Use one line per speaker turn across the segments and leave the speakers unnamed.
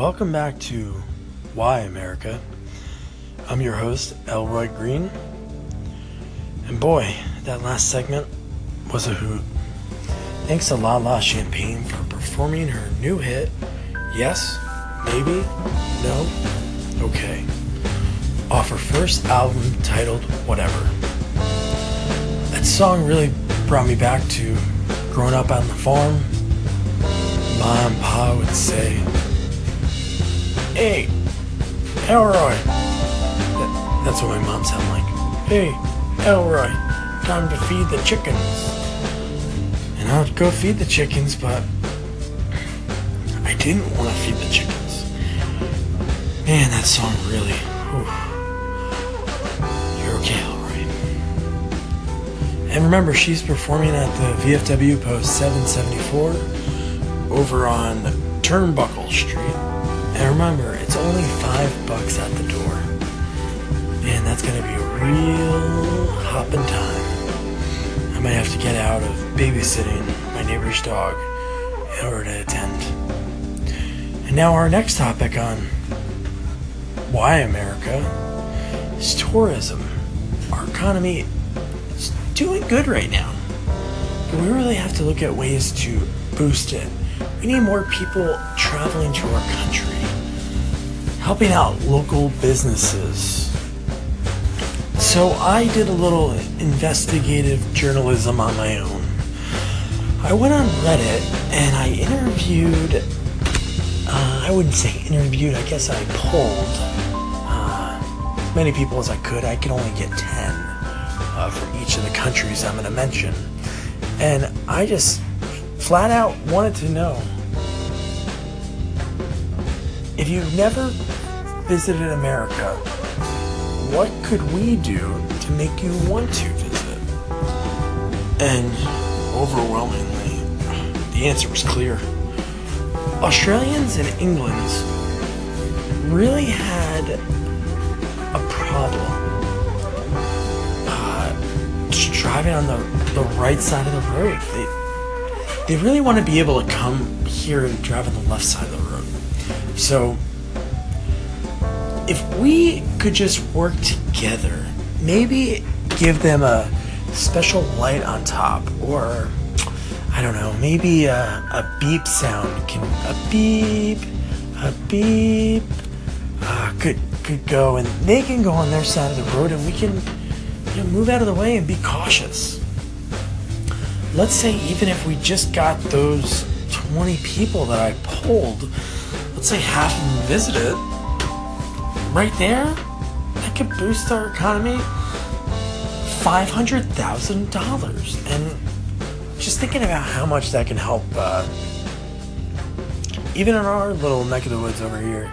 welcome back to Why America. I'm your host, Elroy Green. And boy, that last segment was a hoot. Thanks to La La Champagne for performing her new hit, Yes, Maybe, No, Okay, off her first album titled Whatever. That song really brought me back to growing up on the farm. Mom and Pa would say, Hey, Elroy. That, that's what my mom sounded like. Hey, Elroy, time to feed the chickens. And I would go feed the chickens, but I didn't want to feed the chickens. Man, that song really. Whew. You're okay, Elroy. And remember, she's performing at the VFW Post 774 over on Turnbuckle Street. And remember, it's only five bucks at the door. And that's gonna be a real hopping time. I might have to get out of babysitting my neighbor's dog in order to attend. And now our next topic on why America is tourism. Our economy is doing good right now. But we really have to look at ways to boost it. We need more people traveling to our country, helping out local businesses. So I did a little investigative journalism on my own. I went on Reddit and I interviewed, uh, I wouldn't say interviewed, I guess I polled uh, as many people as I could. I could only get 10 uh, each of the countries I'm going to mention. And I just flat out wanted to know if you've never visited America, what could we do to make you want to visit? And overwhelmingly, the answer was clear. Australians and Englands really had a problem uh, just driving on the, the right side of the road. They, they really want to be able to come here and drive on the left side of the road. So, if we could just work together, maybe give them a special light on top, or I don't know, maybe a, a beep sound can a beep, a beep uh, could could go, and they can go on their side of the road, and we can you know, move out of the way and be cautious. Let's say even if we just got those 20 people that I polled, let's say half of them visited, right there, that could boost our economy $500,000. And just thinking about how much that can help, uh, even in our little neck of the woods over here,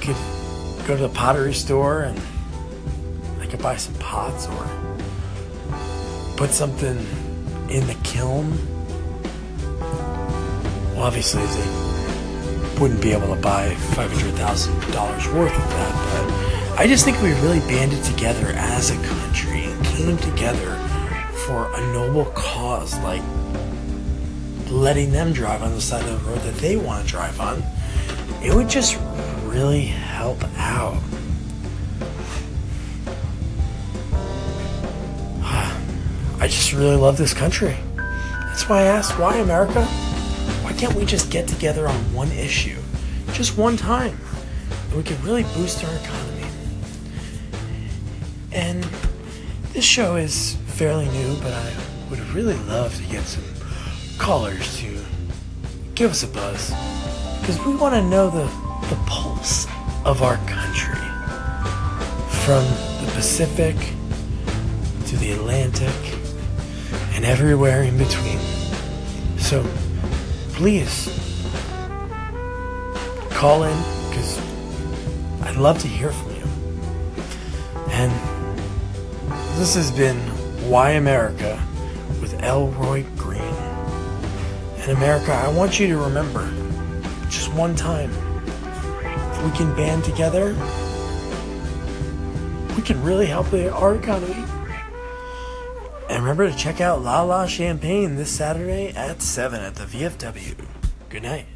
could go to the pottery store and I could buy some pots or put something in the kiln. Well, obviously, they wouldn't be able to buy $500,000 worth of that, but I just think we really banded together as a country and came together for a noble cause like letting them drive on the side of the road that they want to drive on. It would just really help out. I just really love this country. That's why I asked, why America? Why can't we just get together on one issue? Just one time. And we could really boost our economy. And this show is fairly new, but I would really love to get some callers to give us a buzz. Because we want to know the, the pulse of our country. From the Pacific to the Atlantic and everywhere in between. So please call in because I'd love to hear from you. And this has been Why America with Elroy Green. And America, I want you to remember just one time if we can band together, we can really help our economy. And remember to check out La La Champagne this Saturday at 7 at the VFW. Good night.